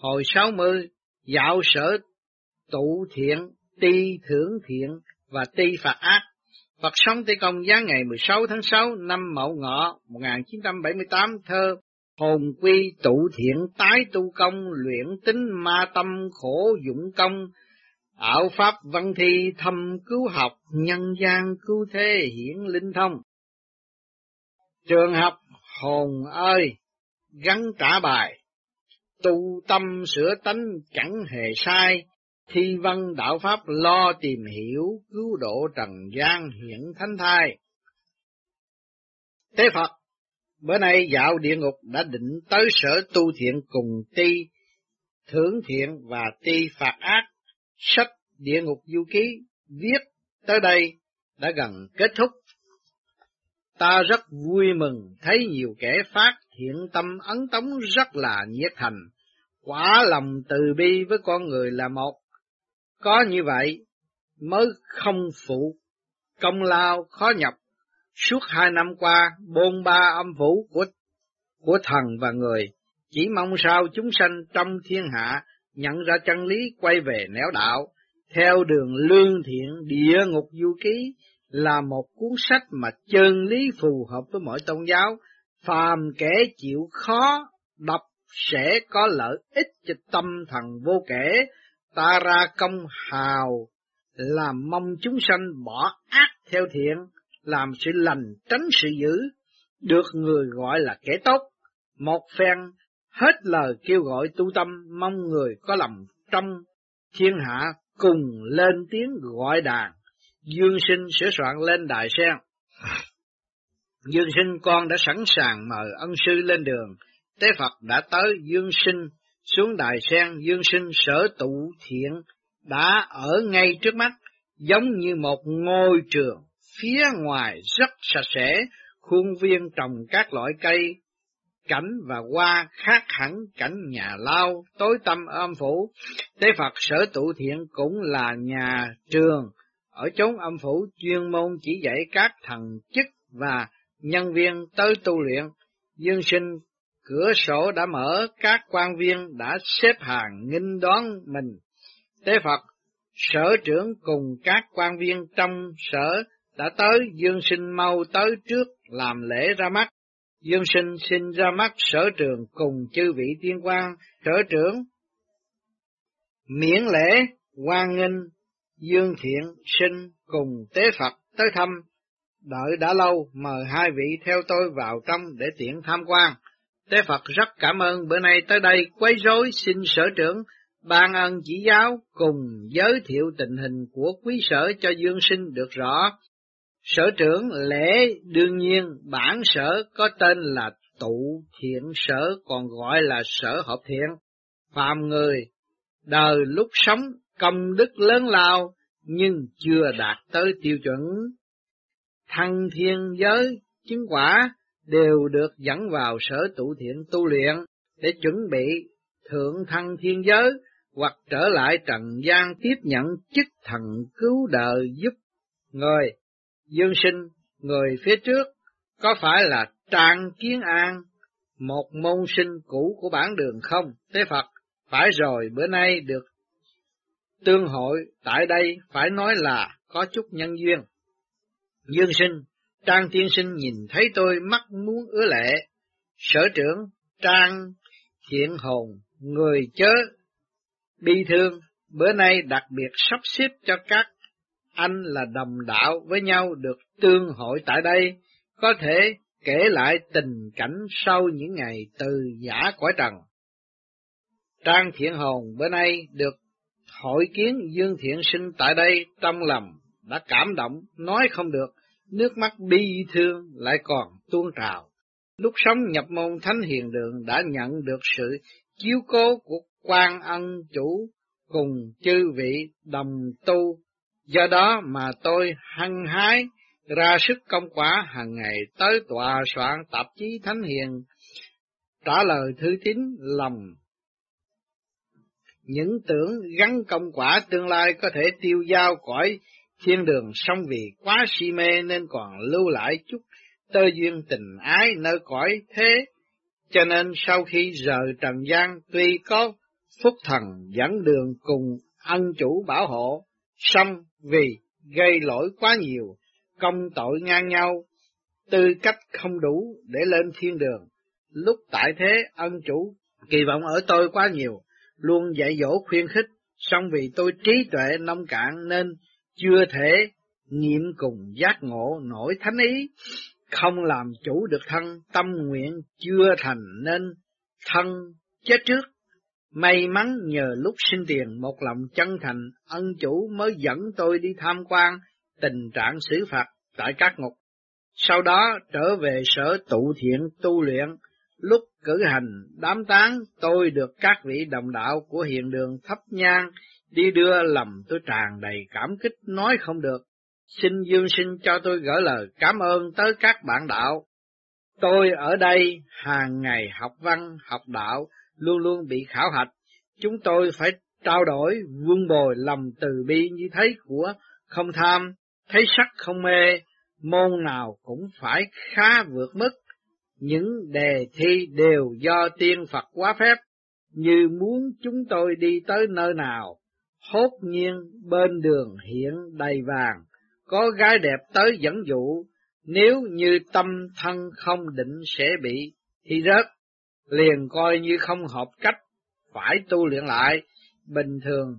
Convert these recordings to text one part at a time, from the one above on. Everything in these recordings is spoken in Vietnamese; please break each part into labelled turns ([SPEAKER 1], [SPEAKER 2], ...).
[SPEAKER 1] hồi sáu mươi dạo sở tụ thiện, ti thưởng thiện và ti phạt ác. Phật sống Tây Công giá ngày 16 tháng 6 năm Mậu Ngọ 1978 thơ Hồn quy tụ thiện tái tu công luyện tính ma tâm khổ dụng công. Ảo pháp văn thi thâm cứu học nhân gian cứu thế hiển linh thông. Trường học hồn ơi gắn trả bài tu tâm sửa tánh chẳng hề sai, thi văn đạo pháp lo tìm hiểu cứu độ trần gian hiển thánh thai. Tế phật, bữa nay dạo địa ngục đã định tới sở tu thiện cùng ti, thưởng thiện và ti phạt ác. Sách địa ngục du ký viết tới đây đã gần kết thúc. Ta rất vui mừng thấy nhiều kẻ phát thiện tâm ấn tống rất là nhiệt thành. Quả lòng từ bi với con người là một. Có như vậy mới không phụ. Công lao khó nhập suốt hai năm qua, bôn ba âm phủ của của thần và người, chỉ mong sao chúng sanh trong thiên hạ nhận ra chân lý quay về nẻo đạo, theo đường lương thiện, địa ngục du ký là một cuốn sách mà chân lý phù hợp với mọi tôn giáo phàm kẻ chịu khó đọc sẽ có lợi ích cho tâm thần vô kể ta ra công hào làm mong chúng sanh bỏ ác theo thiện, làm sự lành tránh sự dữ, được người gọi là kẻ tốt. Một phen hết lời kêu gọi tu tâm mong người có lòng trong thiên hạ cùng lên tiếng gọi đàn. Dương sinh sửa soạn lên đài sen. Dương sinh con đã sẵn sàng mời ân sư lên đường. Tế Phật đã tới Dương sinh xuống đài sen dương sinh sở tụ thiện đã ở ngay trước mắt, giống như một ngôi trường, phía ngoài rất sạch sẽ, khuôn viên trồng các loại cây, cảnh và hoa khác hẳn cảnh nhà lao, tối tâm âm phủ. Tế Phật sở tụ thiện cũng là nhà trường, ở chốn âm phủ chuyên môn chỉ dạy các thần chức và nhân viên tới tu luyện. Dương sinh cửa sổ đã mở, các quan viên đã xếp hàng nghinh đón mình. Tế Phật, sở trưởng cùng các quan viên trong sở đã tới, Dương Sinh mau tới trước làm lễ ra mắt. Dương Sinh xin ra mắt sở trường cùng chư vị tiên quan, sở trưởng. Miễn lễ, quan nghênh, Dương Thiện Sinh cùng Tế Phật tới thăm. Đợi đã lâu, mời hai vị theo tôi vào trong để tiện tham quan. Tế Phật rất cảm ơn bữa nay tới đây quấy rối xin sở trưởng ban ân chỉ giáo cùng giới thiệu tình hình của quý sở cho dương sinh được rõ. Sở trưởng lễ đương nhiên bản sở có tên là tụ thiện sở còn gọi là sở hợp thiện. Phạm người đời lúc sống công đức lớn lao nhưng chưa đạt tới tiêu chuẩn. Thăng thiên giới chứng quả đều được dẫn vào sở tụ thiện tu luyện để chuẩn bị thượng thăng thiên giới hoặc trở lại trần gian tiếp nhận chức thần cứu đời giúp người. Dương sinh, người phía trước, có phải là Trang Kiến An, một môn sinh cũ của bản đường không? thế Phật, phải rồi bữa nay được tương hội tại đây phải nói là có chút nhân duyên. Dương sinh, Trang tiên sinh nhìn thấy tôi mắt muốn ứa lệ. Sở trưởng Trang thiện hồn, người chớ, bi thương, bữa nay đặc biệt sắp xếp cho các anh là đồng đạo với nhau được tương hội tại đây, có thể kể lại tình cảnh sau những ngày từ giả cõi trần. Trang thiện hồn bữa nay được hội kiến Dương Thiện Sinh tại đây trong lòng đã cảm động, nói không được, nước mắt bi thương lại còn tuôn trào. Lúc sống nhập môn Thánh Hiền Đường đã nhận được sự chiếu cố của quan ân chủ cùng chư vị đồng tu. Do đó mà tôi hăng hái ra sức công quả hàng ngày tới tòa soạn tạp chí Thánh Hiền, trả lời thư tín lòng. Những tưởng gắn công quả tương lai có thể tiêu giao cõi thiên đường song vì quá si mê nên còn lưu lại chút tơ duyên tình ái nơi cõi thế, cho nên sau khi rời trần gian tuy có phúc thần dẫn đường cùng ân chủ bảo hộ, song vì gây lỗi quá nhiều, công tội ngang nhau, tư cách không đủ để lên thiên đường. Lúc tại thế ân chủ kỳ vọng ở tôi quá nhiều, luôn dạy dỗ khuyên khích, song vì tôi trí tuệ nông cạn nên chưa thể nghiệm cùng giác ngộ nổi thánh ý, không làm chủ được thân, tâm nguyện chưa thành nên thân chết trước. May mắn nhờ lúc sinh tiền một lòng chân thành, ân chủ mới dẫn tôi đi tham quan tình trạng xử phạt tại các ngục. Sau đó trở về sở tụ thiện tu luyện, lúc cử hành đám tán tôi được các vị đồng đạo của hiện đường thấp nhang đi đưa lầm tôi tràn đầy cảm kích nói không được. Xin Dương sinh cho tôi gửi lời cảm ơn tới các bạn đạo. Tôi ở đây hàng ngày học văn, học đạo, luôn luôn bị khảo hạch. Chúng tôi phải trao đổi, vương bồi lòng từ bi như thấy của không tham, thấy sắc không mê, môn nào cũng phải khá vượt mức. Những đề thi đều do tiên Phật quá phép, như muốn chúng tôi đi tới nơi nào, hốt nhiên bên đường hiện đầy vàng, có gái đẹp tới dẫn dụ, nếu như tâm thân không định sẽ bị thì rớt, liền coi như không hợp cách, phải tu luyện lại, bình thường,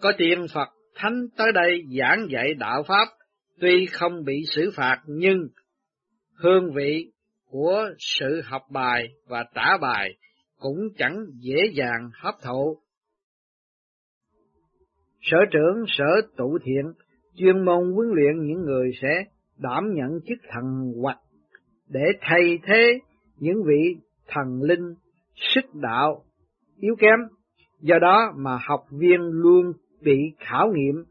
[SPEAKER 1] có tiên Phật Thánh tới đây giảng dạy đạo Pháp, tuy không bị xử phạt nhưng hương vị của sự học bài và trả bài cũng chẳng dễ dàng hấp thụ. Sở trưởng sở tụ thiện chuyên môn huấn luyện những người sẽ đảm nhận chức thần hoặc để thay thế những vị thần linh sức đạo yếu kém. Do đó mà học viên luôn bị khảo nghiệm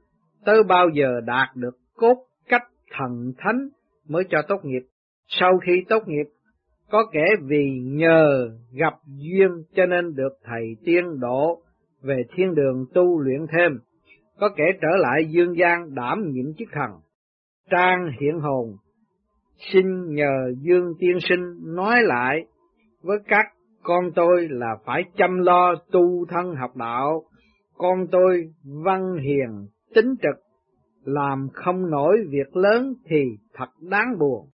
[SPEAKER 1] tới bao giờ đạt được cốt cách thần thánh mới cho tốt nghiệp. Sau khi tốt nghiệp, có kẻ vì nhờ gặp duyên cho nên được thầy tiên độ về thiên đường tu luyện thêm, có kẻ trở lại dương gian đảm nhiệm chức thần. Trang hiện hồn, xin nhờ dương tiên sinh nói lại với các con tôi là phải chăm lo tu thân học đạo, con tôi văn hiền, tính trực, làm không nổi việc lớn thì thật đáng buồn.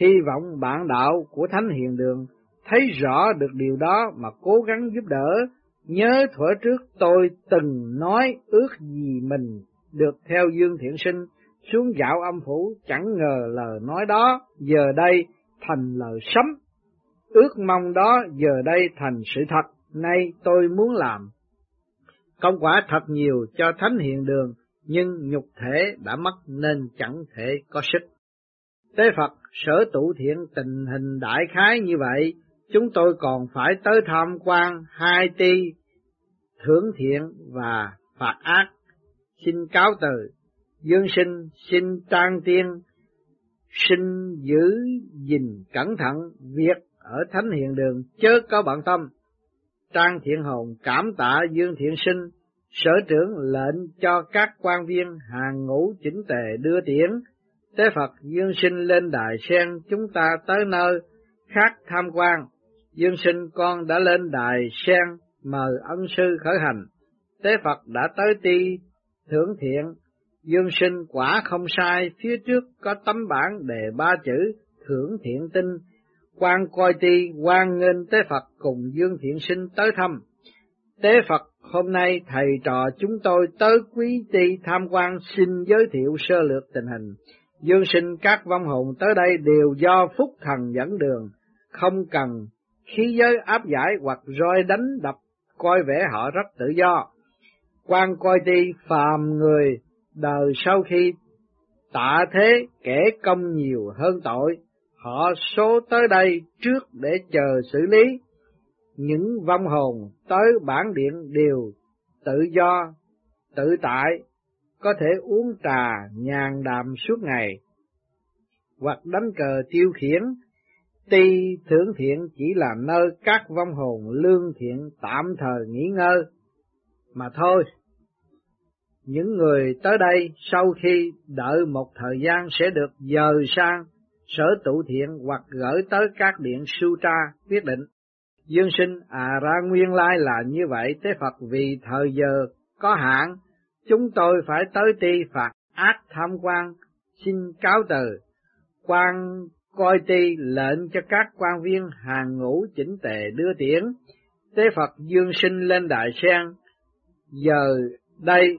[SPEAKER 1] Hy vọng bạn đạo của Thánh Hiền Đường thấy rõ được điều đó mà cố gắng giúp đỡ. Nhớ thuở trước tôi từng nói ước gì mình được theo Dương Thiện Sinh xuống dạo âm phủ chẳng ngờ lời nói đó giờ đây thành lời sấm. Ước mong đó giờ đây thành sự thật, nay tôi muốn làm. Công quả thật nhiều cho Thánh Hiện Đường, nhưng nhục thể đã mất nên chẳng thể có sức. Tế Phật sở tụ thiện tình hình đại khái như vậy, chúng tôi còn phải tới tham quan hai ti thưởng thiện và phạt ác. Xin cáo từ, dương sinh xin trang tiên, xin giữ gìn cẩn thận việc ở thánh hiện đường chớ có bận tâm. Trang thiện hồn cảm tạ dương thiện sinh, sở trưởng lệnh cho các quan viên hàng ngũ chỉnh tề đưa tiễn, Tế Phật Dương Sinh lên đài sen chúng ta tới nơi khác tham quan. Dương Sinh con đã lên đài sen mời ân sư khởi hành. Tế Phật đã tới ti thưởng thiện. Dương Sinh quả không sai, phía trước có tấm bản đề ba chữ thưởng thiện tinh. quan coi ti quan nghênh Tế Phật cùng Dương Thiện Sinh tới thăm. Tế Phật hôm nay thầy trò chúng tôi tới quý ti tham quan xin giới thiệu sơ lược tình hình Dương sinh các vong hồn tới đây đều do phúc thần dẫn đường, không cần khí giới áp giải hoặc roi đánh đập, coi vẻ họ rất tự do. Quan coi ti phàm người đời sau khi tạ thế kẻ công nhiều hơn tội, họ số tới đây trước để chờ xử lý. Những vong hồn tới bản điện đều tự do, tự tại, có thể uống trà nhàn đàm suốt ngày, hoặc đánh cờ tiêu khiển, Tuy thưởng thiện chỉ là nơi các vong hồn lương thiện tạm thời nghỉ ngơi, mà thôi. Những người tới đây sau khi đợi một thời gian sẽ được dời sang sở tụ thiện hoặc gửi tới các điện su tra quyết định. Dương sinh à ra nguyên lai là như vậy, Thế Phật vì thời giờ có hạn, chúng tôi phải tới ti phạt ác tham quan, xin cáo từ. quan coi ti lệnh cho các quan viên hàng ngũ chỉnh tề đưa tiễn, tế Phật dương sinh lên đại sen, giờ đây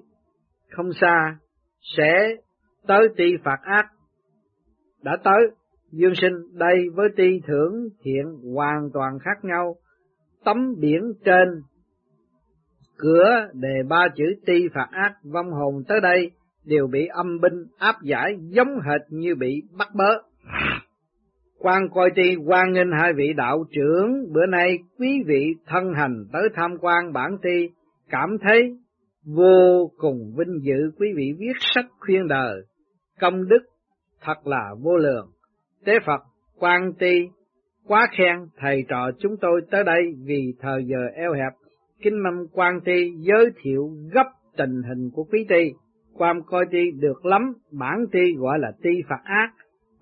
[SPEAKER 1] không xa, sẽ tới ti phạt ác. Đã tới, dương sinh đây với ti thưởng thiện hoàn toàn khác nhau, tấm biển trên cửa đề ba chữ ti phạt ác vong hồn tới đây đều bị âm binh áp giải giống hệt như bị bắt bớ. Quan coi ti quan nghênh hai vị đạo trưởng, bữa nay quý vị thân hành tới tham quan bản ti, cảm thấy vô cùng vinh dự quý vị viết sách khuyên đời, công đức thật là vô lượng. Tế Phật, quan ti, quá khen thầy trò chúng tôi tới đây vì thời giờ eo hẹp, kính mong quan ti giới thiệu gấp tình hình của quý ti. Quan coi ti được lắm, bản ti gọi là ti Phật ác,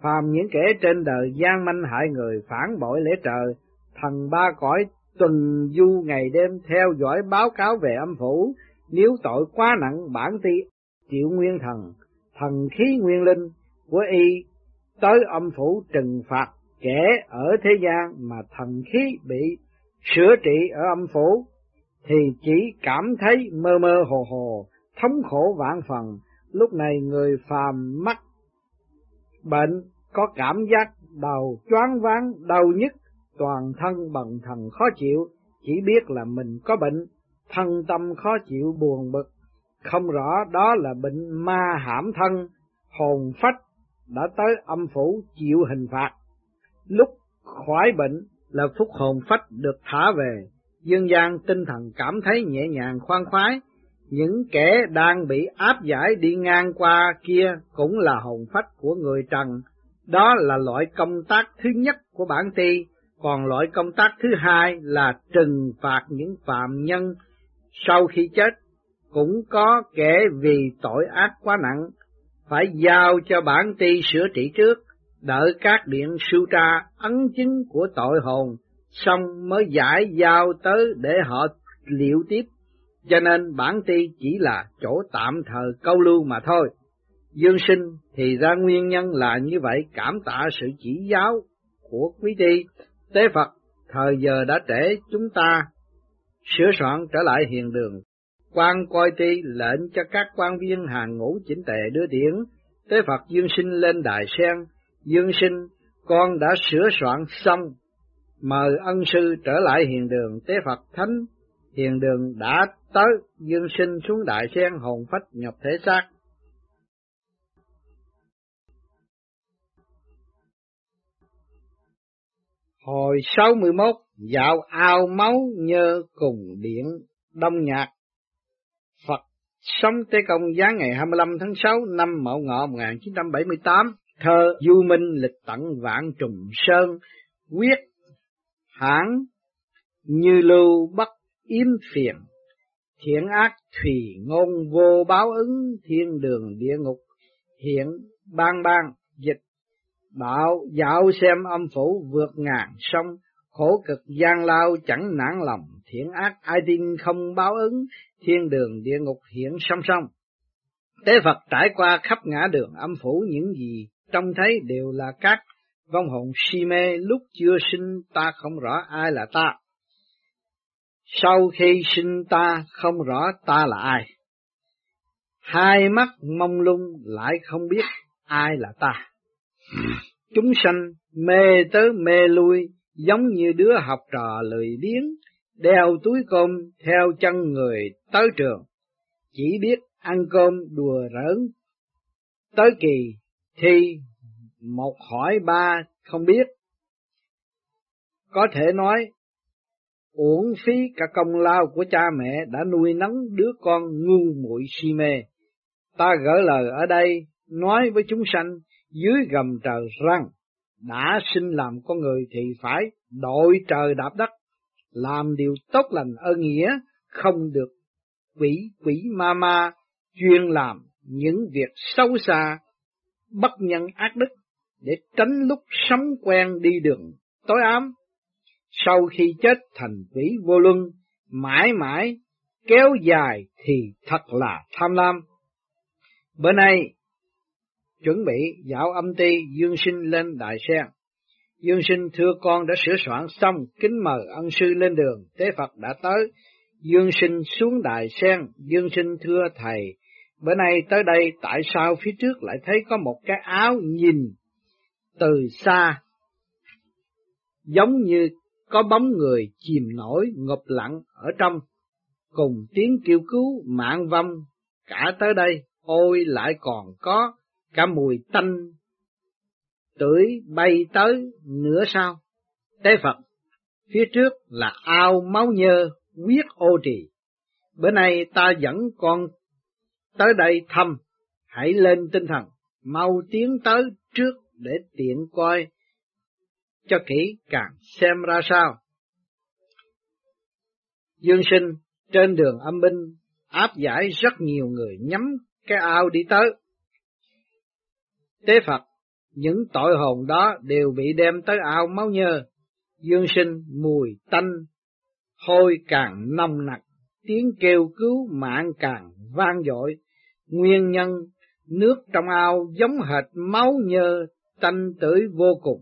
[SPEAKER 1] phàm những kẻ trên đời gian manh hại người phản bội lễ trời, thần ba cõi tuần du ngày đêm theo dõi báo cáo về âm phủ, nếu tội quá nặng bản ti chịu nguyên thần, thần khí nguyên linh của y tới âm phủ trừng phạt kẻ ở thế gian mà thần khí bị sửa trị ở âm phủ thì chỉ cảm thấy mơ mơ hồ hồ, thống khổ vạn phần, lúc này người phàm mắc bệnh có cảm giác đầu choáng váng, đau nhức, toàn thân bần thần khó chịu, chỉ biết là mình có bệnh, thân tâm khó chịu buồn bực, không rõ đó là bệnh ma hãm thân, hồn phách đã tới âm phủ chịu hình phạt. Lúc khỏi bệnh là phúc hồn phách được thả về, dương gian tinh thần cảm thấy nhẹ nhàng khoan khoái, những kẻ đang bị áp giải đi ngang qua kia cũng là hồn phách của người trần, đó là loại công tác thứ nhất của bản ti, còn loại công tác thứ hai là trừng phạt những phạm nhân sau khi chết, cũng có kẻ vì tội ác quá nặng, phải giao cho bản ti sửa trị trước, đợi các điện sưu tra ấn chứng của tội hồn, xong mới giải giao tới để họ liệu tiếp, cho nên bản ti chỉ là chỗ tạm thời câu lưu mà thôi. Dương sinh thì ra nguyên nhân là như vậy cảm tạ sự chỉ giáo của quý ti, tế Phật thời giờ đã trễ chúng ta. Sửa soạn trở lại hiền đường. Quan coi ti lệnh cho các quan viên hàng ngũ chỉnh tề đưa điển, tế Phật Dương sinh lên đài sen, Dương sinh con đã sửa soạn xong, mời ân sư trở lại hiền đường. Tế Phật thánh, hiền đường đã tới. Dương sinh xuống đại sen hồn phách nhập thể xác. Hồi 61, dạo ao máu nhơ cùng điện đông nhạc. Phật sống Tế Công giáng ngày 25 tháng 6 năm Mậu Ngọ 1978, thơ Du Minh lịch tận vạn trùng sơn, quyết hãn như lưu bất yếm phiền, thiện ác thủy ngôn vô báo ứng thiên đường địa ngục, hiện ban ban dịch Đạo dạo xem âm phủ vượt ngàn sông, khổ cực gian lao chẳng nản lòng, thiện ác ai tin không báo ứng, thiên đường địa ngục hiện song song. Tế Phật trải qua khắp ngã đường âm phủ những gì trông thấy đều là các vong hồn si mê lúc chưa sinh ta không rõ ai là ta. Sau khi sinh ta không rõ ta là ai. Hai mắt mông lung lại không biết ai là ta. Chúng sanh mê tới mê lui, giống như đứa học trò lười biếng, đeo túi cơm theo chân người tới trường, chỉ biết ăn cơm đùa rỡn. Tới kỳ thi một hỏi ba không biết, có thể nói uổng phí cả công lao của cha mẹ đã nuôi nấng đứa con ngu muội si mê. Ta gỡ lời ở đây nói với chúng sanh dưới gầm trời rằng đã sinh làm con người thì phải đội trời đạp đất, làm điều tốt lành ơn nghĩa, không được quỷ quỷ ma ma chuyên làm những việc xấu xa, bất nhân ác đức để tránh lúc sống quen đi đường tối ám. sau khi chết thành quỷ vô luân, mãi mãi kéo dài thì thật là tham lam. Bữa nay, chuẩn bị dạo âm ti Dương Sinh lên Đại Sen. Dương Sinh thưa con đã sửa soạn xong, kính mời ân sư lên đường, Tế Phật đã tới. Dương Sinh xuống Đại Sen, Dương Sinh thưa thầy, bữa nay tới đây tại sao phía trước lại thấy có một cái áo nhìn từ xa, giống như có bóng người chìm nổi ngập lặng ở trong, cùng tiếng kêu cứu mạng vong cả tới đây, ôi lại còn có cả mùi tanh tưởi bay tới nửa sao? Tế Phật, phía trước là ao máu nhơ, huyết ô trì. Bữa nay ta dẫn con tới đây thăm, hãy lên tinh thần, mau tiến tới trước để tiện coi cho kỹ càng xem ra sao. Dương sinh trên đường âm binh áp giải rất nhiều người nhắm cái ao đi tới. Tế Phật, những tội hồn đó đều bị đem tới ao máu nhơ, dương sinh mùi tanh, hôi càng nồng nặc, tiếng kêu cứu mạng càng vang dội, nguyên nhân nước trong ao giống hệt máu nhơ tanh tưởi vô cùng.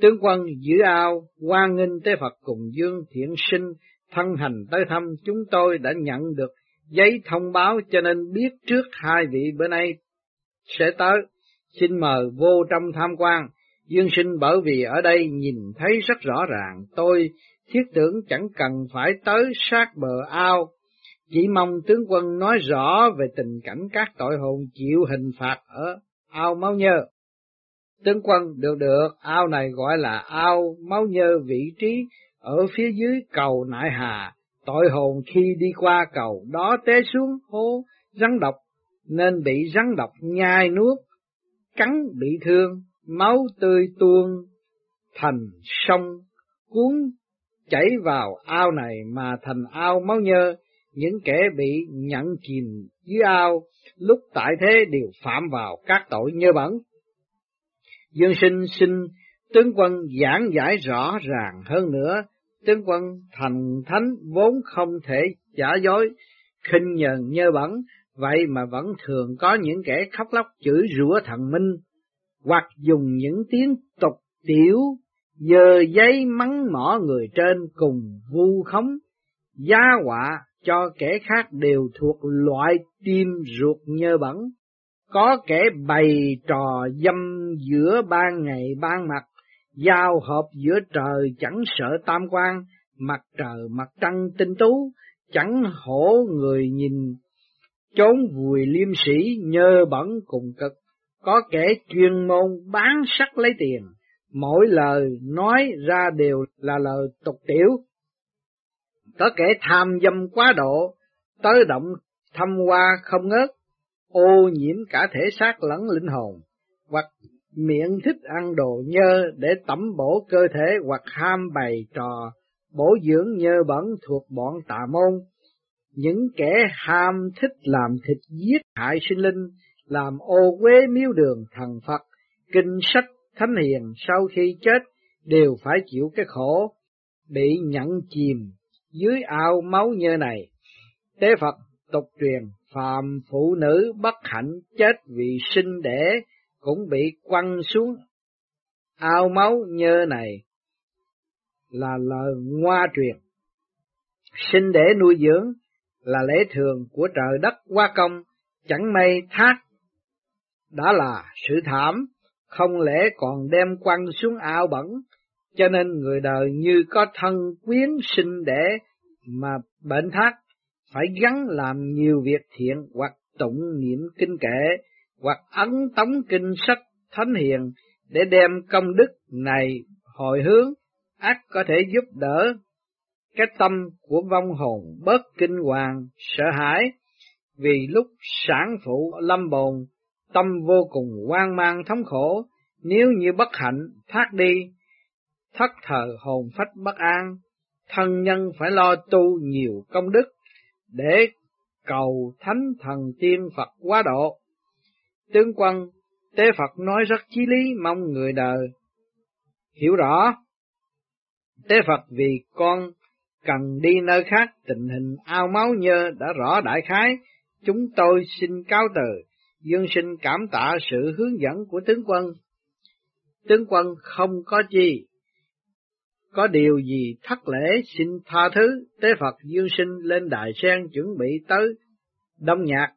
[SPEAKER 1] Tướng quân giữ ao, quan nghênh tế Phật cùng Dương Thiện Sinh thân hành tới thăm chúng tôi đã nhận được giấy thông báo cho nên biết trước hai vị bữa nay sẽ tới. Xin mời vô trong tham quan. Dương sinh bởi vì ở đây nhìn thấy rất rõ ràng, tôi thiết tưởng chẳng cần phải tới sát bờ ao, chỉ mong tướng quân nói rõ về tình cảnh các tội hồn chịu hình phạt ở ao máu nhơ. Tướng quân được được, ao này gọi là ao máu nhơ vị trí ở phía dưới cầu nại hà, tội hồn khi đi qua cầu đó té xuống hố rắn độc, nên bị rắn độc nhai nuốt, cắn bị thương, máu tươi tuôn thành sông cuốn chảy vào ao này mà thành ao máu nhơ, những kẻ bị nhận chìm dưới ao lúc tại thế đều phạm vào các tội nhơ bẩn. Dương sinh xin tướng quân giảng giải rõ ràng hơn nữa, tướng quân thành thánh vốn không thể giả dối, khinh nhờn nhơ bẩn, vậy mà vẫn thường có những kẻ khóc lóc chửi rủa thần minh, hoặc dùng những tiếng tục tiểu, dơ giấy mắng mỏ người trên cùng vu khống, giá họa cho kẻ khác đều thuộc loại tim ruột nhơ bẩn. Có kẻ bày trò dâm giữa ban ngày ban mặt, giao hợp giữa trời chẳng sợ tam quan, mặt trời mặt trăng tinh tú, chẳng hổ người nhìn, chốn vùi liêm sĩ nhơ bẩn cùng cực, có kẻ chuyên môn bán sắc lấy tiền, mỗi lời nói ra đều là lời tục tiểu. Có kẻ tham dâm quá độ, tới động thâm qua không ngớt, ô nhiễm cả thể xác lẫn linh hồn, hoặc miệng thích ăn đồ nhơ để tẩm bổ cơ thể hoặc ham bày trò bổ dưỡng nhơ bẩn thuộc bọn tà môn. Những kẻ ham thích làm thịt giết hại sinh linh, làm ô quế miếu đường thần Phật, kinh sách thánh hiền sau khi chết đều phải chịu cái khổ, bị nhận chìm dưới ao máu nhơ này. Tế Phật tục truyền phàm phụ nữ bất hạnh chết vì sinh đẻ cũng bị quăng xuống ao máu nhơ này là lời ngoa truyền. Sinh để nuôi dưỡng là lễ thường của trời đất qua công, chẳng may thác. Đã là sự thảm, không lẽ còn đem quăng xuống ao bẩn, cho nên người đời như có thân quyến sinh đẻ mà bệnh thác phải gắn làm nhiều việc thiện hoặc tụng niệm kinh kệ hoặc ấn tống kinh sách thánh hiền để đem công đức này hồi hướng ác có thể giúp đỡ cái tâm của vong hồn bớt kinh hoàng, sợ hãi, vì lúc sản phụ lâm bồn, tâm vô cùng hoang mang thống khổ, nếu như bất hạnh thoát đi, thất thờ hồn phách bất an, thân nhân phải lo tu nhiều công đức, để cầu thánh thần tiên Phật quá độ. Tướng quân, Tế Phật nói rất chí lý mong người đời hiểu rõ. Tế Phật vì con cần đi nơi khác tình hình ao máu nhơ đã rõ đại khái, chúng tôi xin cáo từ, dương sinh cảm tạ sự hướng dẫn của tướng quân. Tướng quân không có chi, có điều gì thất lễ xin tha thứ, tế Phật dương sinh lên đại sen chuẩn bị tới đông nhạc.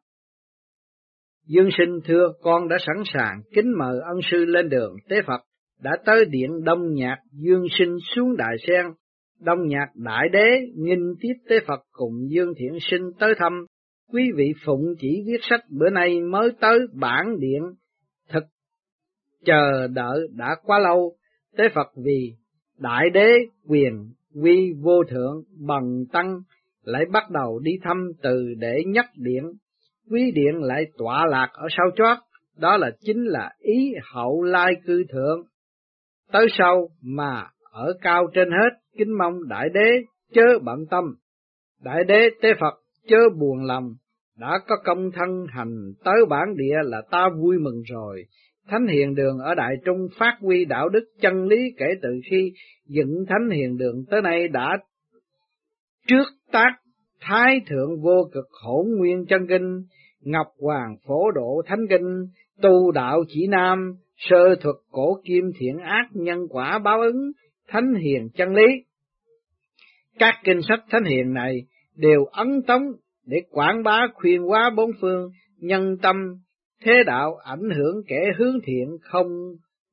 [SPEAKER 1] Dương sinh thưa con đã sẵn sàng kính mời ân sư lên đường. Tế Phật đã tới điện đông nhạc. Dương sinh xuống đại sen đông nhạc đại đế nghinh tiếp tế Phật cùng dương thiện sinh tới thăm. Quý vị phụng chỉ viết sách bữa nay mới tới bản điện. Thực chờ đợi đã quá lâu. Tế Phật vì đại đế quyền quy vô thượng bằng tăng lại bắt đầu đi thăm từ để nhắc điện. Quý điện lại tọa lạc ở sau chót. Đó là chính là ý hậu lai cư thượng. Tới sau mà ở cao trên hết kính mong đại đế chớ bận tâm. Đại đế tế phật chớ buồn lòng. Đã có công thân hành tới bản địa là ta vui mừng rồi. Thánh Hiền Đường ở Đại Trung phát huy đạo đức chân lý kể từ khi dựng Thánh Hiền Đường tới nay đã trước tác Thái Thượng Vô Cực Hỗn Nguyên Chân Kinh, Ngọc Hoàng Phổ Độ Thánh Kinh, Tu Đạo Chỉ Nam, Sơ Thuật Cổ Kim Thiện Ác Nhân Quả Báo Ứng, Thánh Hiền Chân Lý. Các kinh sách Thánh Hiền này đều ấn tống để quảng bá khuyên hóa bốn phương, nhân tâm Thế đạo ảnh hưởng kẻ hướng thiện không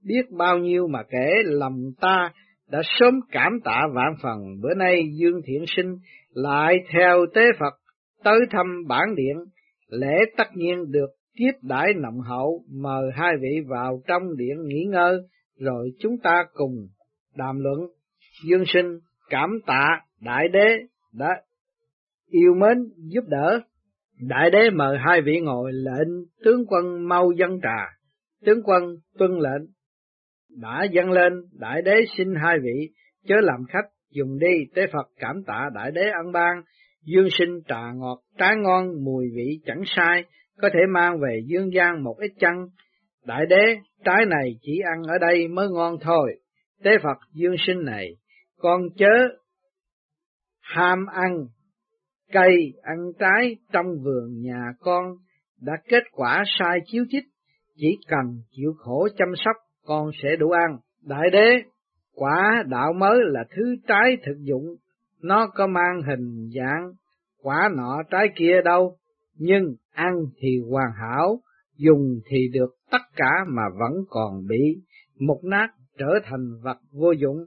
[SPEAKER 1] biết bao nhiêu mà kể lòng ta đã sớm cảm tạ vạn phần bữa nay Dương Thiện Sinh lại theo tế Phật tới thăm bản điện, lễ tất nhiên được tiếp đãi nồng hậu, mời hai vị vào trong điện nghỉ ngơi, rồi chúng ta cùng đàm luận. Dương sinh cảm tạ đại đế đã yêu mến giúp đỡ Đại đế mời hai vị ngồi lệnh tướng quân mau dân trà, tướng quân tuân lệnh. Đã dâng lên, đại đế xin hai vị chớ làm khách dùng đi tế Phật cảm tạ đại đế ăn ban, dương sinh trà ngọt trái ngon mùi vị chẳng sai, có thể mang về dương gian một ít chăng. Đại đế, trái này chỉ ăn ở đây mới ngon thôi. Tế Phật dương sinh này, con chớ ham ăn cây ăn trái trong vườn nhà con đã kết quả sai chiếu chích, chỉ cần chịu khổ chăm sóc con sẽ đủ ăn. Đại đế, quả đạo mới là thứ trái thực dụng, nó có mang hình dạng quả nọ trái kia đâu, nhưng ăn thì hoàn hảo, dùng thì được tất cả mà vẫn còn bị mục nát trở thành vật vô dụng.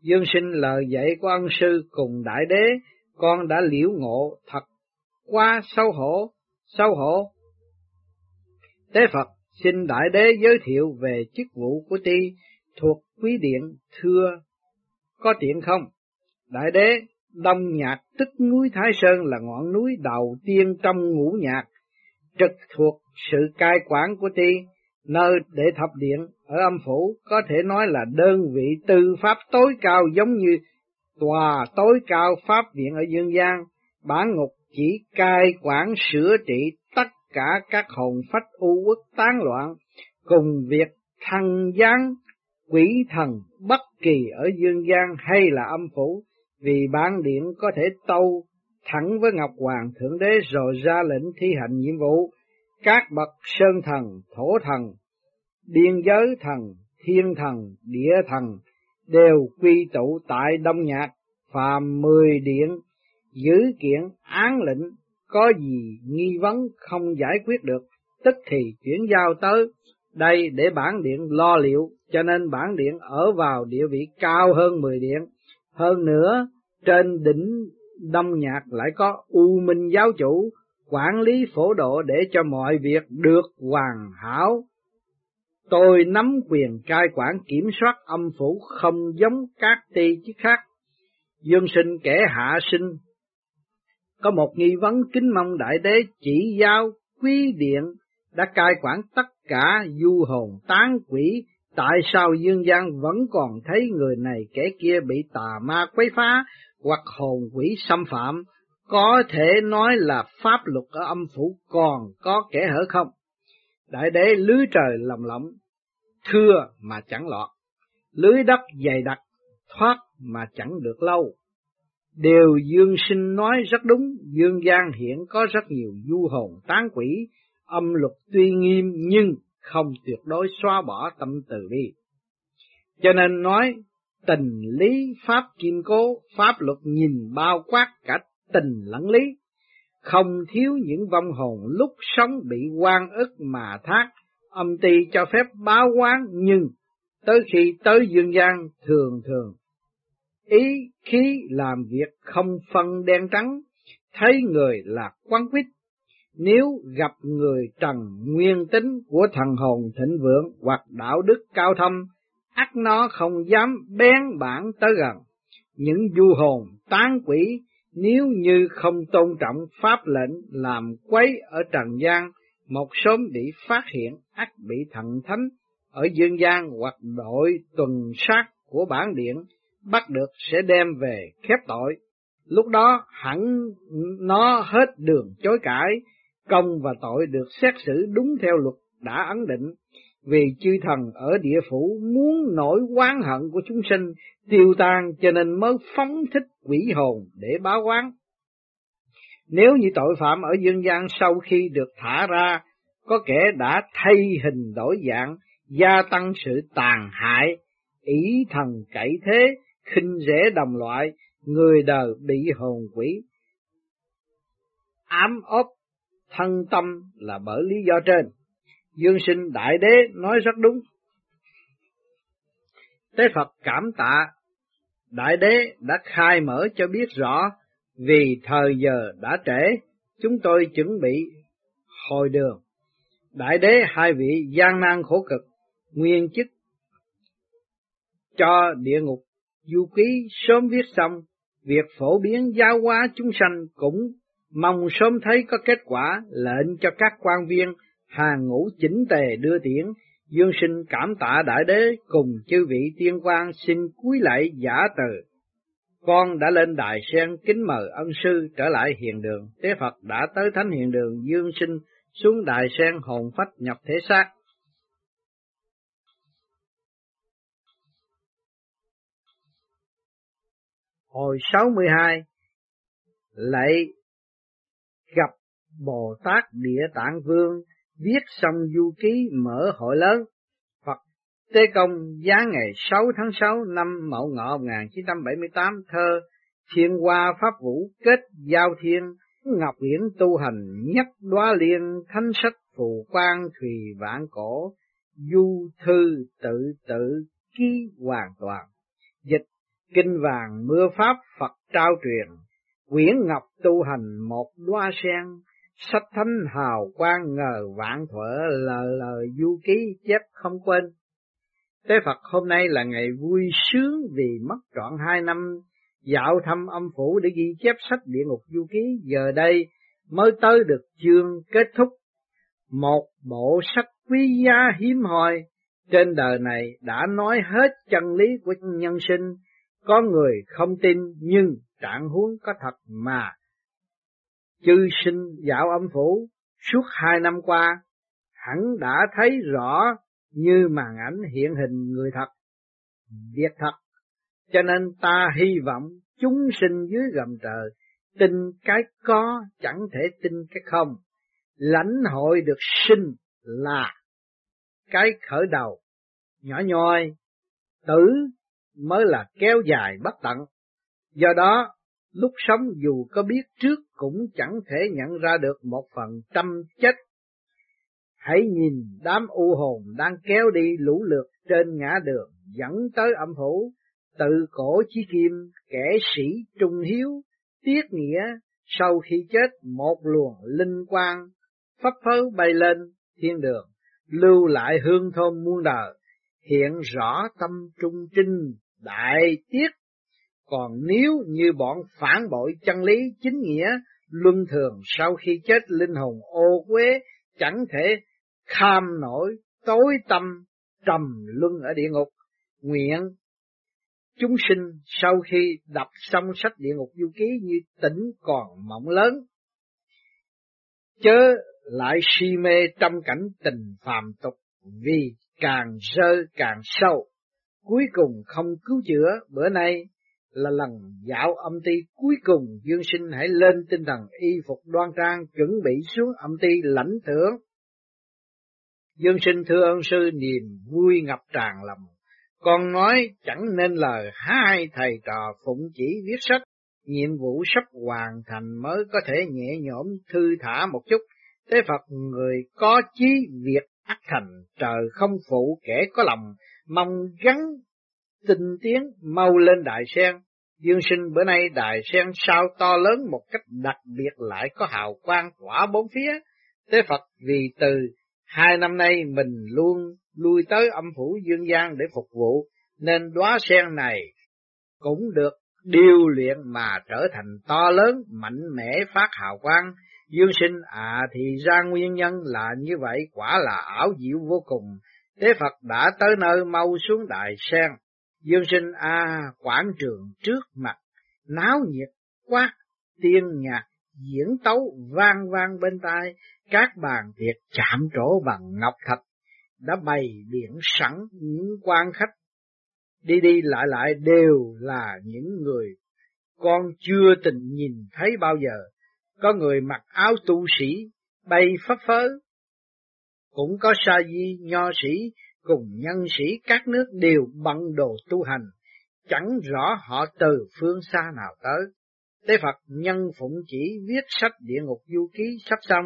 [SPEAKER 1] Dương sinh lời dạy của ân sư cùng đại đế con đã liễu ngộ thật quá sâu hổ, sâu hổ. Tế Phật xin Đại Đế giới thiệu về chức vụ của ti thuộc quý điện thưa có tiện không? Đại Đế Đông Nhạc tức núi Thái Sơn là ngọn núi đầu tiên trong ngũ nhạc, trực thuộc sự cai quản của ti, nơi để thập điện ở âm phủ có thể nói là đơn vị tư pháp tối cao giống như tòa tối cao pháp viện ở dương gian, bản ngục chỉ cai quản sửa trị tất cả các hồn phách u uất tán loạn, cùng việc thăng giáng quỷ thần bất kỳ ở dương gian hay là âm phủ, vì bản điện có thể tâu thẳng với Ngọc Hoàng Thượng Đế rồi ra lệnh thi hành nhiệm vụ. Các bậc sơn thần, thổ thần, biên giới thần, thiên thần, địa thần đều quy tụ tại Đông Nhạc, phàm mười điện, giữ kiện án lệnh, có gì nghi vấn không giải quyết được, tức thì chuyển giao tới đây để bản điện lo liệu, cho nên bản điện ở vào địa vị cao hơn mười điện. Hơn nữa, trên đỉnh Đông Nhạc lại có U Minh giáo chủ, quản lý phổ độ để cho mọi việc được hoàn hảo Tôi nắm quyền cai quản kiểm soát âm phủ không giống các ti chức khác. Dương sinh kẻ hạ sinh. Có một nghi vấn kính mong đại đế chỉ giao quý điện đã cai quản tất cả du hồn tán quỷ, tại sao dương gian vẫn còn thấy người này kẻ kia bị tà ma quấy phá hoặc hồn quỷ xâm phạm, có thể nói là pháp luật ở âm phủ còn có kẻ hở không? Đại đế lưới trời lầm lộng, thưa mà chẳng lọt, lưới đất dày đặc, thoát mà chẳng được lâu. Điều Dương Sinh nói rất đúng, Dương gian hiện có rất nhiều du hồn tán quỷ, âm luật tuy nghiêm nhưng không tuyệt đối xóa bỏ tâm từ bi. Cho nên nói tình lý pháp kim cố, pháp luật nhìn bao quát cả tình lẫn lý, không thiếu những vong hồn lúc sống bị quan ức mà thác, âm ty cho phép báo quán nhưng tới khi tới dương gian thường thường ý khí làm việc không phân đen trắng, thấy người là quán quyết. Nếu gặp người trần nguyên tính của thần hồn thịnh vượng hoặc đạo đức cao thâm, ắt nó không dám bén bản tới gần. Những du hồn tán quỷ nếu như không tôn trọng pháp lệnh làm quấy ở trần gian, một sớm bị phát hiện ắt bị thần thánh ở dương gian hoặc đội tuần sát của bản điện bắt được sẽ đem về khép tội. Lúc đó hẳn nó hết đường chối cãi, công và tội được xét xử đúng theo luật đã ấn định. Vì chư thần ở địa phủ muốn nổi oán hận của chúng sinh tiêu tan cho nên mới phóng thích quỷ hồn để báo oán. Nếu như tội phạm ở dương gian sau khi được thả ra, có kẻ đã thay hình đổi dạng, gia tăng sự tàn hại, ý thần cậy thế, khinh rẻ đồng loại, người đời bị hồn quỷ ám ốp thân tâm là bởi lý do trên. Dương sinh đại đế nói rất đúng. Tế Phật cảm tạ, đại đế đã khai mở cho biết rõ, vì thời giờ đã trễ, chúng tôi chuẩn bị hồi đường. Đại đế hai vị gian nan khổ cực, nguyên chức cho địa ngục du ký sớm viết xong, việc phổ biến giáo hóa chúng sanh cũng mong sớm thấy có kết quả lệnh cho các quan viên hàng ngũ chỉnh tề đưa tiễn dương sinh cảm tạ đại đế cùng chư vị tiên quan xin cúi lạy giả từ. Con đã lên đài sen kính mời ân sư trở lại hiền đường. Tế phật đã tới thánh hiền đường dương sinh xuống đài sen hồn phách nhập thể xác. Hồi 62 Lạy gặp Bồ Tát Địa Tạng Vương viết xong du ký mở hội lớn. Phật Tế Công giá ngày 6 tháng 6 năm Mậu Ngọ 1978 thơ Thiên Hoa Pháp Vũ kết giao thiên Ngọc Hiển tu hành nhất đoá liên thánh sách phù quan thùy vạn cổ du thư tự tự ký hoàn toàn. Dịch kinh vàng mưa pháp Phật trao truyền, quyển ngọc tu hành một đoa sen, sách thánh hào quang ngờ vạn thuở là lời du ký chép không quên. Tế Phật hôm nay là ngày vui sướng vì mất trọn hai năm dạo thăm âm phủ để ghi chép sách địa ngục du ký, giờ đây mới tới được chương kết thúc. Một bộ sách quý giá hiếm hoi trên đời này đã nói hết chân lý của nhân sinh, có người không tin nhưng trạng huống có thật mà. Chư sinh dạo âm phủ suốt hai năm qua, hẳn đã thấy rõ như màn ảnh hiện hình người thật, việc thật. Cho nên ta hy vọng chúng sinh dưới gầm trời tin cái có chẳng thể tin cái không. Lãnh hội được sinh là cái khởi đầu nhỏ nhoi, tử mới là kéo dài bất tận. Do đó, lúc sống dù có biết trước cũng chẳng thể nhận ra được một phần tâm chết. Hãy nhìn đám u hồn đang kéo đi lũ lượt trên ngã đường dẫn tới âm phủ, tự cổ chí kim, kẻ sĩ trung hiếu, tiết nghĩa, sau khi chết một luồng linh quang, phấp phới bay lên thiên đường, lưu lại hương thơm muôn đời, hiện rõ tâm trung trinh đại tiết. Còn nếu như bọn phản bội chân lý chính nghĩa, luân thường sau khi chết linh hồn ô quế chẳng thể kham nổi tối tâm trầm luân ở địa ngục. Nguyện chúng sinh sau khi đọc xong sách địa ngục du ký như tỉnh còn mộng lớn. Chớ lại si mê trong cảnh tình phàm tục vì càng rơi càng sâu cuối cùng không cứu chữa bữa nay là lần dạo âm ty cuối cùng Dương Sinh hãy lên tinh thần y phục đoan trang chuẩn bị xuống âm ty lãnh thưởng. Dương Sinh thưa ơn sư niềm vui ngập tràn lòng. Con nói chẳng nên lời hai thầy trò phụng chỉ viết sách, nhiệm vụ sắp hoàn thành mới có thể nhẹ nhõm thư thả một chút. Thế Phật người có chí việc ác thành, trời không phụ kẻ có lòng, mong gắn tinh tiến mau lên đại sen. Dương sinh bữa nay đại sen sao to lớn một cách đặc biệt lại có hào quang tỏa bốn phía. Thế Phật vì từ hai năm nay mình luôn lui tới âm phủ dương gian để phục vụ, nên đóa sen này cũng được điều luyện mà trở thành to lớn, mạnh mẽ phát hào quang. Dương sinh à thì ra nguyên nhân là như vậy quả là ảo diệu vô cùng. Thế Phật đã tới nơi mau xuống đại sen. Dương sinh a quảng trường trước mặt, náo nhiệt, quá tiên nhạc, diễn tấu vang vang bên tai, các bàn tiệc chạm trổ bằng ngọc thạch, đã bày biển sẵn những quan khách. Đi đi lại lại đều là những người con chưa từng nhìn thấy bao giờ. Có người mặc áo tu sĩ, bay phấp phới Cũng có sa di, nho sĩ, cùng nhân sĩ các nước đều bận đồ tu hành, chẳng rõ họ từ phương xa nào tới. Tế Phật nhân phụng chỉ viết sách địa ngục du ký sắp xong,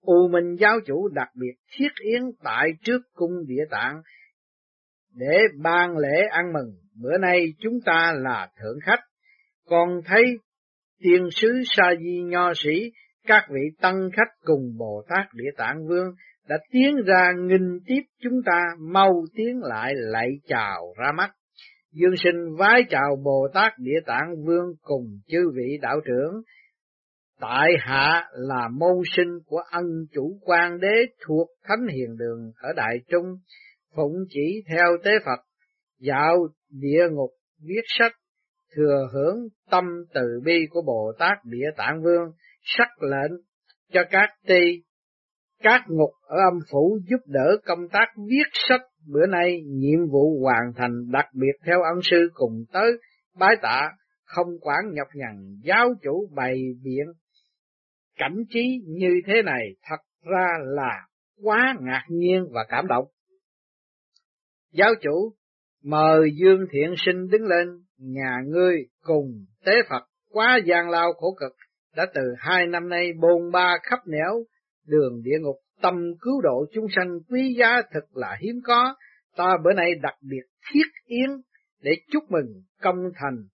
[SPEAKER 1] U Minh giáo chủ đặc biệt thiết yến tại trước cung địa tạng để ban lễ ăn mừng. Bữa nay chúng ta là thượng khách, còn thấy tiên sứ sa di nho sĩ, các vị tăng khách cùng Bồ Tát Địa Tạng Vương đã tiến ra nghinh tiếp chúng ta mau tiến lại lạy chào ra mắt. Dương sinh vái chào Bồ Tát Địa Tạng Vương cùng chư vị đạo trưởng. Tại hạ là môn sinh của ân chủ quan đế thuộc Thánh Hiền Đường ở Đại Trung, phụng chỉ theo tế Phật, dạo địa ngục viết sách, thừa hưởng tâm từ bi của Bồ Tát Địa Tạng Vương, sắc lệnh cho các ti các ngục ở âm phủ giúp đỡ công tác viết sách. Bữa nay nhiệm vụ hoàn thành đặc biệt theo ân sư cùng tới bái tạ, không quản nhọc nhằn, giáo chủ bày biện. Cảnh trí như thế này thật ra là quá ngạc nhiên và cảm động. Giáo chủ, mời dương thiện sinh đứng lên. Nhà ngươi cùng tế phật quá gian lao khổ cực, đã từ hai năm nay bồn ba khắp nẻo đường địa ngục tâm cứu độ chúng sanh quý giá thật là hiếm có, ta bữa nay đặc biệt thiết yến để chúc mừng công thành,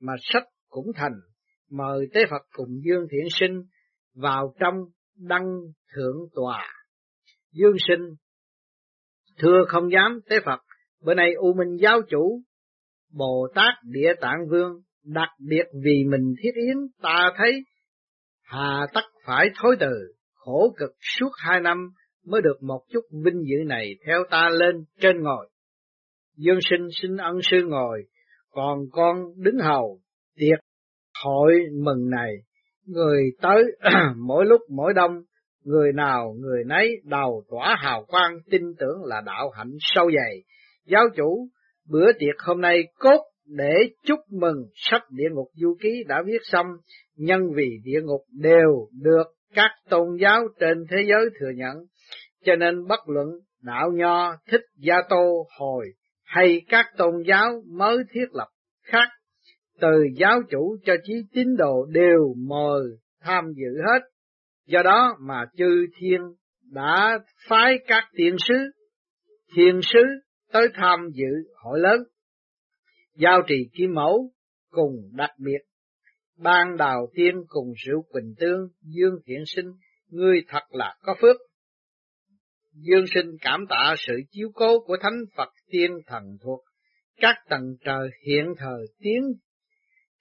[SPEAKER 1] mà sách cũng thành, mời Tế Phật cùng Dương Thiện Sinh vào trong đăng thượng tòa. Dương Sinh thưa không dám Tế Phật, bữa nay U Minh giáo chủ, Bồ Tát Địa Tạng Vương, đặc biệt vì mình thiết yến ta thấy hà tắc phải thối từ khổ cực suốt hai năm mới được một chút vinh dự này theo ta lên trên ngồi. Dương sinh xin ân sư ngồi, còn con đứng hầu, tiệc hội mừng này, người tới mỗi lúc mỗi đông, người nào người nấy đầu tỏa hào quang tin tưởng là đạo hạnh sâu dày. Giáo chủ, bữa tiệc hôm nay cốt để chúc mừng sách địa ngục du ký đã viết xong, nhân vì địa ngục đều được các tôn giáo trên thế giới thừa nhận, cho nên bất luận đạo nho thích gia tô hồi hay các tôn giáo mới thiết lập khác, từ giáo chủ cho chí tín đồ đều mời tham dự hết. Do đó mà chư thiên đã phái các tiên sứ, thiên sứ tới tham dự hội lớn. Giao trì kim mẫu cùng đặc biệt ban đào tiên cùng rượu quỳnh tương, dương thiện sinh, ngươi thật là có phước. Dương sinh cảm tạ sự chiếu cố của thánh Phật tiên thần thuộc, các tầng trời hiện thờ tiếng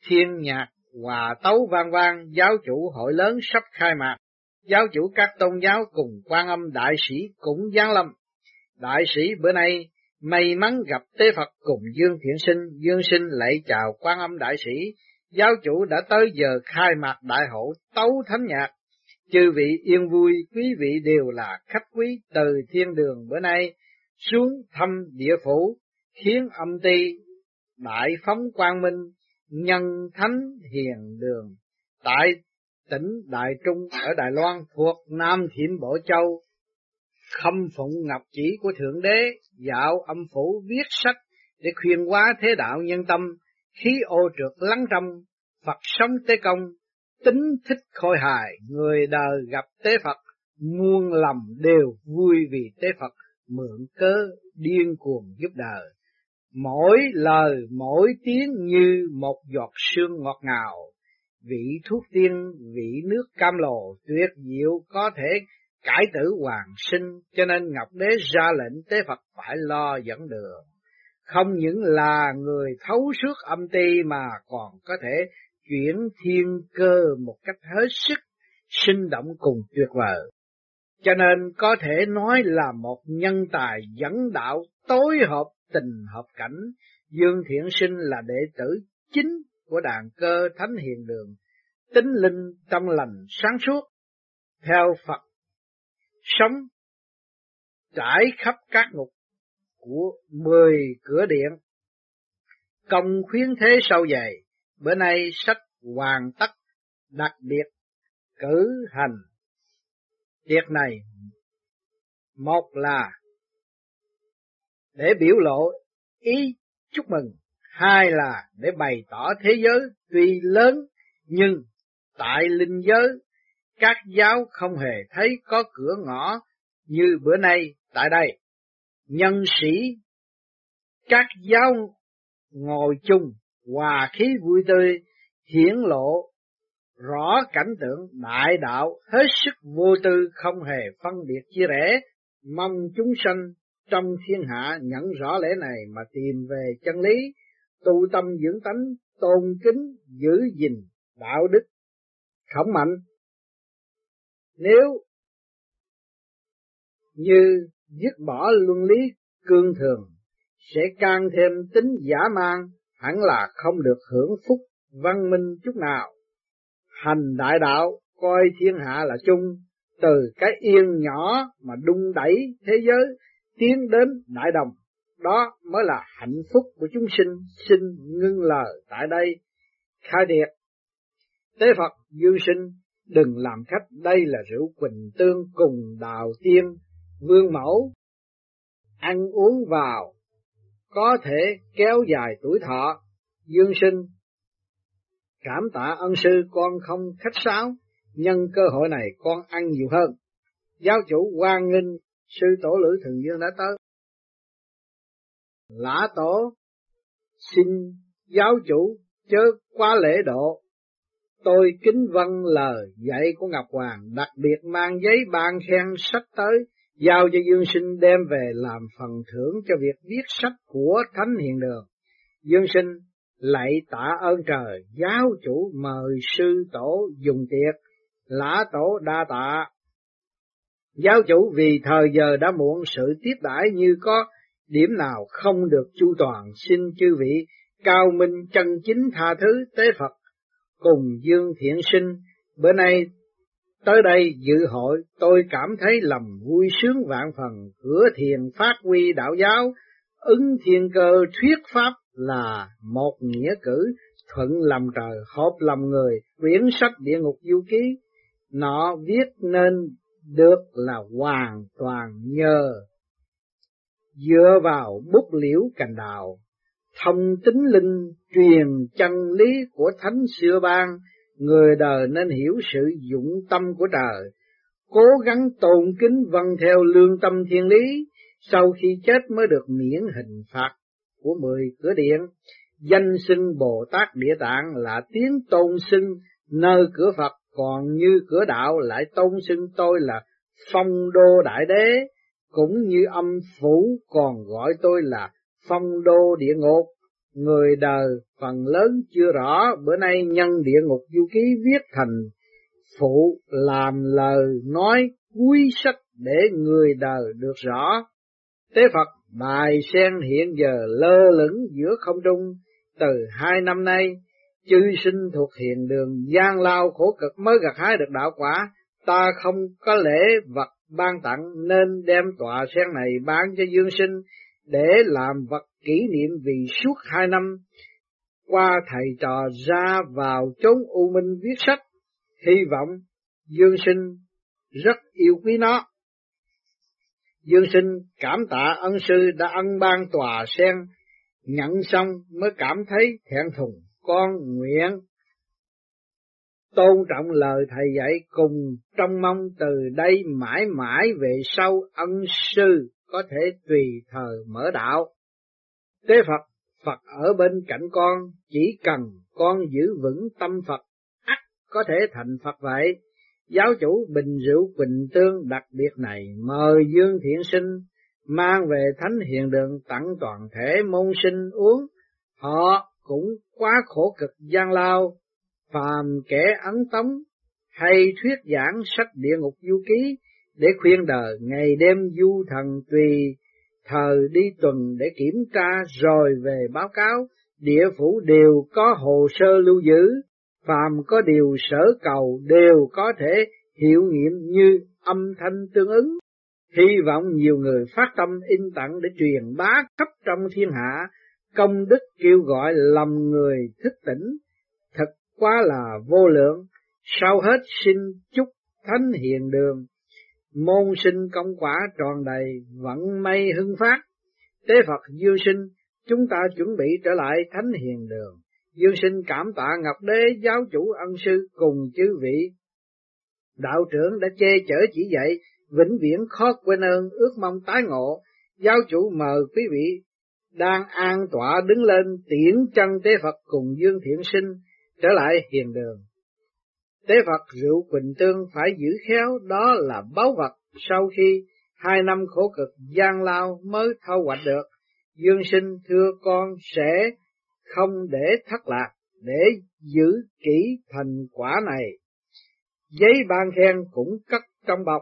[SPEAKER 1] thiên nhạc hòa tấu vang vang, giáo chủ hội lớn sắp khai mạc, giáo chủ các tôn giáo cùng quan âm đại sĩ cũng giáng lâm. Đại sĩ bữa nay may mắn gặp tế Phật cùng Dương Thiện Sinh, Dương Sinh lạy chào quan âm đại sĩ, giáo chủ đã tới giờ khai mạc đại hội tấu thánh nhạc. Chư vị yên vui, quý vị đều là khách quý từ thiên đường bữa nay xuống thăm địa phủ, khiến âm ti đại phóng quang minh, nhân thánh hiền đường tại tỉnh Đại Trung ở Đài Loan thuộc Nam Thiểm Bộ Châu khâm phụng ngọc chỉ của Thượng Đế dạo âm phủ viết sách để khuyên hóa thế đạo nhân tâm khí ô trượt lắng trong Phật sống tế công, tính thích khôi hài. Người đời gặp tế Phật muôn lầm đều vui vì tế Phật, mượn cớ điên cuồng giúp đời. Mỗi lời, mỗi tiếng như một giọt sương ngọt ngào. Vị thuốc tiên, vị nước cam lồ tuyệt diệu có thể cải tử hoàng sinh, cho nên ngọc đế ra lệnh tế phật phải lo dẫn đường không những là người thấu suốt âm ti mà còn có thể chuyển thiên cơ một cách hết sức sinh động cùng tuyệt vời. Cho nên có thể nói là một nhân tài dẫn đạo tối hợp tình hợp cảnh, Dương Thiện Sinh là đệ tử chính của đàn cơ Thánh Hiền Đường, tính linh tâm lành sáng suốt, theo Phật, sống trải khắp các ngục của mười cửa điện, công khuyến thế sâu dày, bữa nay sách hoàn tất đặc biệt cử hành. Việc này một là để biểu lộ ý chúc mừng, hai là để bày tỏ thế giới tuy lớn nhưng tại linh giới. Các giáo không hề thấy có cửa ngõ như bữa nay tại đây. Nhân sĩ các giáo ngồi chung hòa khí vui tươi hiển lộ rõ cảnh tượng đại đạo hết sức vô tư không hề phân biệt chia rẽ mong chúng sanh trong thiên hạ nhận rõ lẽ này mà tìm về chân lý, tu tâm dưỡng tánh, tôn kính, giữ gìn, đạo đức, khổng mạnh. Nếu như dứt bỏ luân lý cương thường, sẽ càng thêm tính giả mang, hẳn là không được hưởng phúc văn minh chút nào. Hành đại đạo, coi thiên hạ là chung, từ cái yên nhỏ mà đung đẩy thế giới tiến đến đại đồng, đó mới là hạnh phúc của chúng sinh, xin ngưng lời tại đây, khai điệt. Tế Phật dương sinh, đừng làm khách, đây là rượu quỳnh tương cùng đào tiên, vương mẫu, ăn uống vào, có thể kéo dài tuổi thọ, dương sinh. Cảm tạ ân sư con không khách sáo, nhân cơ hội này con ăn nhiều hơn. Giáo chủ quan nghinh sư tổ lữ thường dương đã tới lã tổ xin giáo chủ chớ quá lễ độ tôi kính vâng lời dạy của ngọc hoàng đặc biệt mang giấy ban khen sách tới giao cho dương sinh đem về làm phần thưởng cho việc viết sách của thánh hiện đường. Dương sinh lạy tạ ơn trời, giáo chủ mời sư tổ dùng tiệc, lã tổ đa tạ. Giáo chủ vì thời giờ đã muộn sự tiếp đãi như có, điểm nào không được chu toàn xin chư vị cao minh chân chính tha thứ tế Phật. Cùng Dương Thiện Sinh, bữa nay tới đây dự hội tôi cảm thấy lòng vui sướng vạn phần. Cửa thiền phát huy đạo giáo ứng thiên cơ thuyết pháp là một nghĩa cử. Thuận lòng trời hợp lòng người quyển sách địa ngục du ký. Nọ viết nên được là hoàn toàn nhờ dựa vào bút liễu cành đào, thông tính linh truyền chân lý của thánh xưa ban, người đời nên hiểu sự dụng tâm của trời, cố gắng tôn kính vâng theo lương tâm thiên lý, sau khi chết mới được miễn hình phạt của mười cửa điện. Danh xưng Bồ Tát Địa Tạng là tiếng tôn xưng nơi cửa Phật còn như cửa đạo lại tôn xưng tôi là phong đô đại đế, cũng như âm phủ còn gọi tôi là phong đô địa ngục. Người đời phần lớn chưa rõ, bữa nay nhân địa ngục du ký viết thành phụ làm lời nói cuối sách để người đời được rõ. Tế Phật bài sen hiện giờ lơ lửng giữa không trung từ hai năm nay, chư sinh thuộc hiền đường gian lao khổ cực mới gặt hái được đạo quả, ta không có lễ vật ban tặng nên đem tọa sen này bán cho Dương Sinh để làm vật kỷ niệm vì suốt hai năm qua thầy trò ra vào chốn u minh viết sách, hy vọng Dương Sinh rất yêu quý nó. Dương Sinh cảm tạ ân sư đã ân ban tòa sen, nhận xong mới cảm thấy thẹn thùng, con nguyện tôn trọng lời thầy dạy cùng trong mong từ đây mãi mãi về sau ân sư có thể tùy thời mở đạo. Tế Phật, Phật ở bên cạnh con, chỉ cần con giữ vững tâm Phật, ắt có thể thành Phật vậy. Giáo chủ bình rượu Quỳnh Tương đặc biệt này mời Dương Thiện Sinh mang về Thánh Hiền Đường tặng toàn thể môn sinh uống. Họ cũng quá khổ cực gian lao, phàm kẻ ấn tống hay thuyết giảng sách địa ngục du ký để khuyên đời ngày đêm du thần tùy thờ đi tuần để kiểm tra rồi về báo cáo. Địa phủ đều có hồ sơ lưu giữ. Phàm có điều sở cầu đều có thể hiệu nghiệm như âm thanh tương ứng. Hy vọng nhiều người phát tâm in tặng để truyền bá khắp trong thiên hạ. Công đức kêu gọi lòng người thức tỉnh. Thật quá là vô lượng, sau hết xin chúc thánh hiền đường, môn sinh công quả tròn đầy, vận may hưng phát. Tế Phật Dương sinh, chúng ta chuẩn bị trở lại thánh hiền đường. Dương sinh cảm tạ Ngọc Đế giáo chủ ân sư cùng chư vị. Đạo trưởng đã che chở chỉ dạy, vĩnh viễn khó quên ơn ước mong tái ngộ. Giáo chủ mời quý vị đang an tọa đứng lên tiễn chân tế Phật cùng Dương Thiện Sinh trở lại hiền đường. Tế Phật rượu Quỳnh Tương phải giữ khéo đó là báu vật sau khi hai năm khổ cực gian lao mới thâu hoạch được. Dương sinh thưa con sẽ không để thất lạc, để giữ kỹ thành quả này. Giấy ban khen cũng cất trong bọc,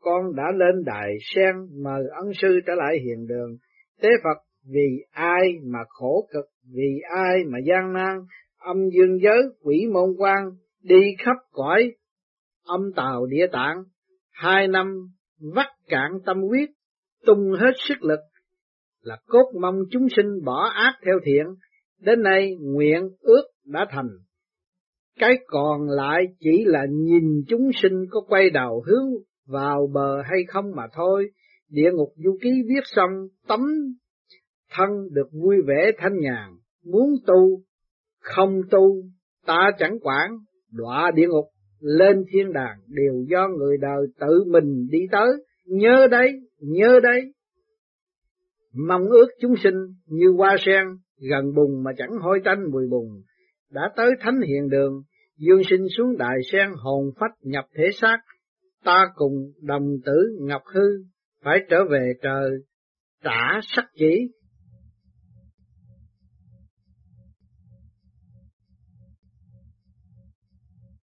[SPEAKER 1] con đã lên đài sen mời ân sư trở lại hiền đường. Tế Phật vì ai mà khổ cực, vì ai mà gian nan, âm dương giới quỷ môn quan đi khắp cõi âm tàu địa tạng hai năm vắt cạn tâm huyết tung hết sức lực là cốt mong chúng sinh bỏ ác theo thiện đến nay nguyện ước đã thành. Cái còn lại chỉ là nhìn chúng sinh có quay đầu hướng vào bờ hay không mà thôi. Địa ngục du ký viết xong tấm thân được vui vẻ thanh nhàn. Muốn tu không tu, ta chẳng quản, đọa địa ngục, lên thiên đàng đều do người đời tự mình đi tới. Nhớ đấy, nhớ đấy. Mong ước chúng sinh như hoa sen, gần bùng mà chẳng hôi tanh mùi bùng. Đã tới thánh hiện đường, dương sinh xuống đại sen hồn phách nhập thể xác, ta cùng đồng tử ngọc hư, phải trở về trời, trả sắc chỉ